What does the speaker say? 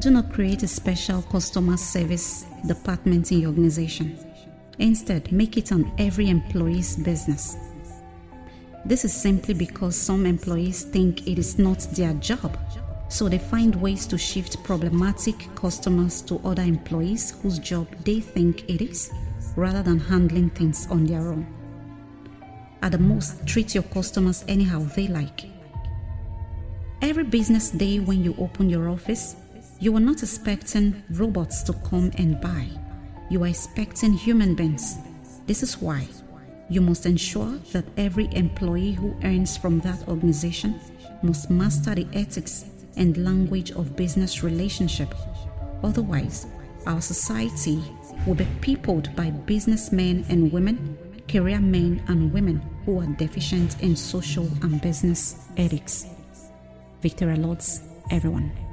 Do not create a special customer service department in your organization. Instead, make it on every employee's business. This is simply because some employees think it is not their job, so they find ways to shift problematic customers to other employees whose job they think it is, rather than handling things on their own. At the most, treat your customers anyhow they like. Every business day when you open your office, you are not expecting robots to come and buy. You are expecting human beings. This is why you must ensure that every employee who earns from that organization must master the ethics and language of business relationship. Otherwise, our society will be peopled by businessmen and women, career men and women who are deficient in social and business ethics. Victoria Lords, everyone.